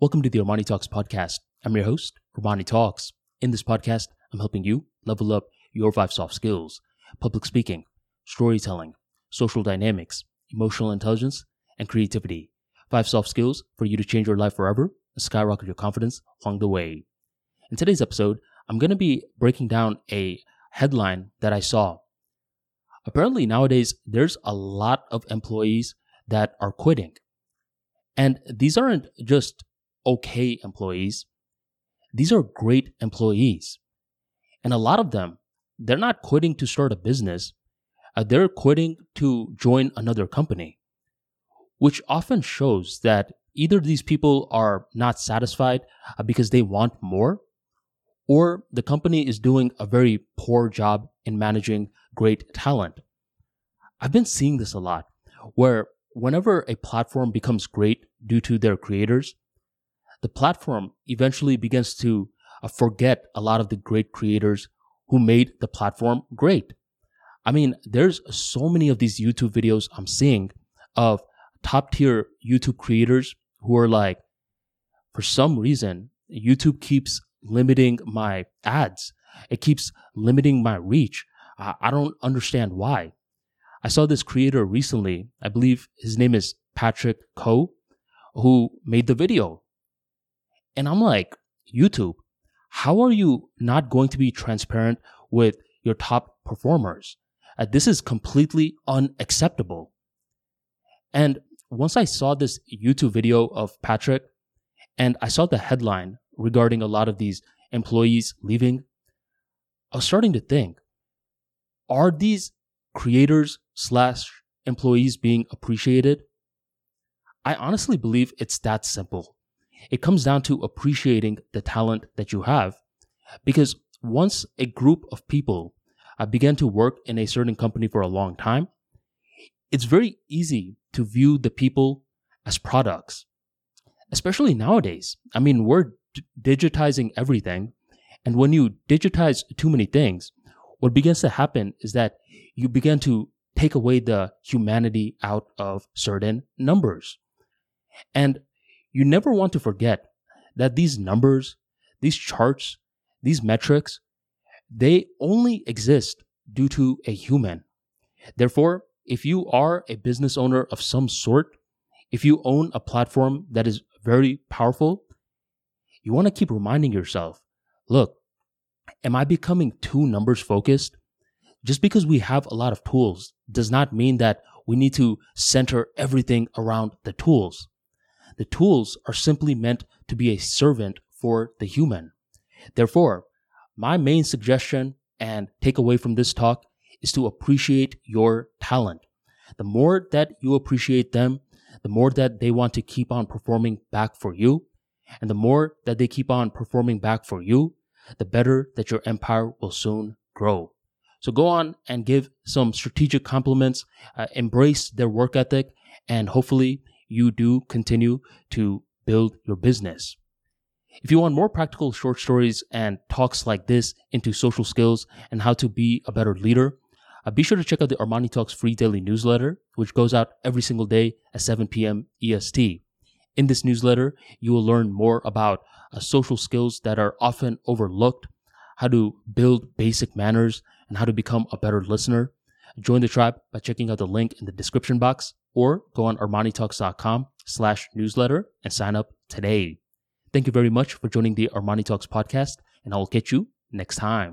Welcome to the Armani Talks podcast. I'm your host, Armani Talks. In this podcast, I'm helping you level up your five soft skills public speaking, storytelling, social dynamics, emotional intelligence, and creativity. Five soft skills for you to change your life forever and skyrocket your confidence along the way. In today's episode, I'm going to be breaking down a headline that I saw. Apparently, nowadays, there's a lot of employees that are quitting. And these aren't just okay employees. These are great employees. And a lot of them, they're not quitting to start a business. Uh, they're quitting to join another company, which often shows that either these people are not satisfied uh, because they want more, or the company is doing a very poor job in managing great talent. I've been seeing this a lot where whenever a platform becomes great due to their creators, the platform eventually begins to uh, forget a lot of the great creators who made the platform great. I mean, there's so many of these YouTube videos I'm seeing of top tier YouTube creators who are like, for some reason, YouTube keeps limiting my ads. It keeps limiting my reach. I, I don't understand why. I saw this creator recently. I believe his name is Patrick Coe, who made the video. And I'm like, YouTube, how are you not going to be transparent with your top performers? Uh, this is completely unacceptable. And once I saw this YouTube video of Patrick and I saw the headline regarding a lot of these employees leaving, I was starting to think, are these creators slash employees being appreciated? I honestly believe it's that simple. It comes down to appreciating the talent that you have. Because once a group of people uh, begin to work in a certain company for a long time, it's very easy to view the people as products, especially nowadays. I mean, we're d- digitizing everything. And when you digitize too many things, what begins to happen is that you begin to take away the humanity out of certain numbers. And you never want to forget that these numbers, these charts, these metrics, they only exist due to a human. Therefore, if you are a business owner of some sort, if you own a platform that is very powerful, you want to keep reminding yourself, look, am I becoming too numbers focused? Just because we have a lot of tools does not mean that we need to center everything around the tools. The tools are simply meant to be a servant for the human. Therefore, my main suggestion and takeaway from this talk is to appreciate your talent. The more that you appreciate them, the more that they want to keep on performing back for you. And the more that they keep on performing back for you, the better that your empire will soon grow. So go on and give some strategic compliments, uh, embrace their work ethic, and hopefully you do continue to build your business. If you want more practical short stories and talks like this into social skills and how to be a better leader, uh, be sure to check out the Armani Talks free daily newsletter, which goes out every single day at 7 p.m. EST. In this newsletter, you will learn more about uh, social skills that are often overlooked, how to build basic manners, and how to become a better listener. Join the tribe by checking out the link in the description box or go on armanitalks.com slash newsletter and sign up today. Thank you very much for joining the Armani Talks podcast, and I will catch you next time.